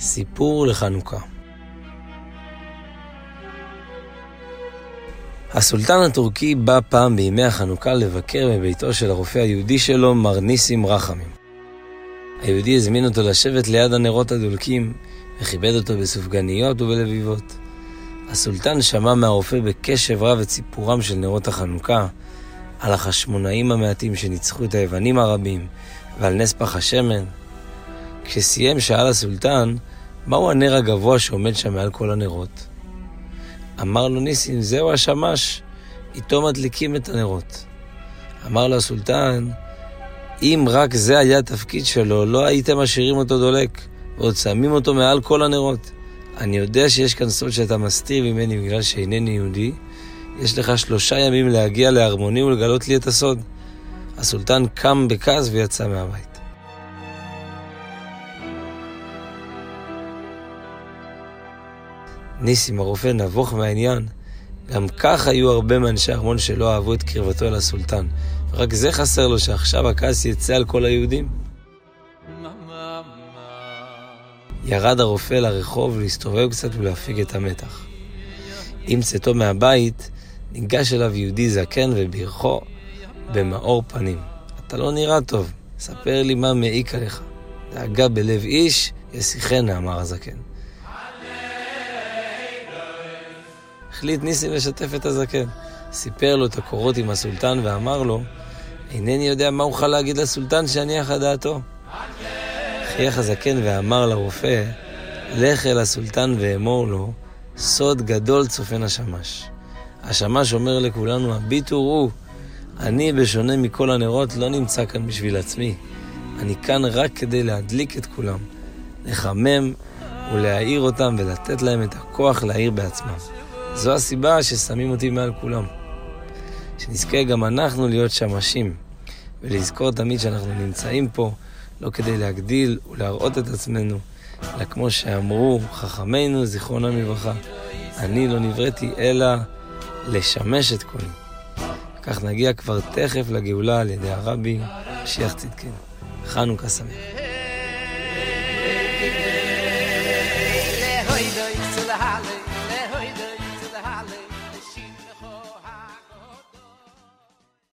סיפור לחנוכה הסולטן הטורקי בא פעם בימי החנוכה לבקר בביתו של הרופא היהודי שלו, מר ניסים רחמים. היהודי הזמין אותו לשבת ליד הנרות הדולקים, וכיבד אותו בסופגניות ובלביבות. הסולטן שמע מהרופא בקשב רב את סיפורם של נרות החנוכה, על החשמונאים המעטים שניצחו את היוונים הרבים, ועל נס פח השמן. כשסיים שאל הסולטן, מהו הנר הגבוה שעומד שם מעל כל הנרות? אמר לו ניסים, זהו השמש, איתו מדליקים את הנרות. אמר לו הסולטן, אם רק זה היה התפקיד שלו, לא הייתם משאירים אותו דולק, ועוד שמים אותו מעל כל הנרות. אני יודע שיש כאן סוד שאתה מסתיר ממני בגלל שאינני יהודי. יש לך שלושה ימים להגיע לארמוני ולגלות לי את הסוד. הסולטן קם בכעס ויצא מהבית. ניסים הרופא נבוך מהעניין. גם כך היו הרבה מאנשי ארמון שלא אהבו את קרבתו אל הסולטן. רק זה חסר לו שעכשיו הכעס יצא על כל היהודים. ירד הרופא לרחוב להסתובב קצת ולהפיג את המתח. עם צאתו מהבית, ניגש אליו יהודי זקן ובירכו במאור פנים. אתה לא נראה טוב, ספר לי מה מעיק עליך. דאגה בלב איש, ישיחנה, אמר הזקן. החליט ניסים לשתף את הזקן. סיפר לו את הקורות עם הסולטן ואמר לו, אינני יודע מה אוכל להגיד לסולטן שיניח את דעתו. חייך הזקן ואמר לרופא, לך אל הסולטן ואמור לו, סוד גדול צופן השמש. השמש אומר לכולנו, הביטו ראו, אני בשונה מכל הנרות לא נמצא כאן בשביל עצמי. אני כאן רק כדי להדליק את כולם, לחמם ולהאיר אותם ולתת להם את הכוח להאיר בעצמם. זו הסיבה ששמים אותי מעל כולם. שנזכה גם אנחנו להיות שמשים, ולזכור תמיד שאנחנו נמצאים פה, לא כדי להגדיל ולהראות את עצמנו, אלא כמו שאמרו חכמינו, זיכרונם לברכה, אני לא נבראתי אלא לשמש את קולי. כך נגיע כבר תכף לגאולה על ידי הרבי, משיח צדקנו. חנוכה שמח.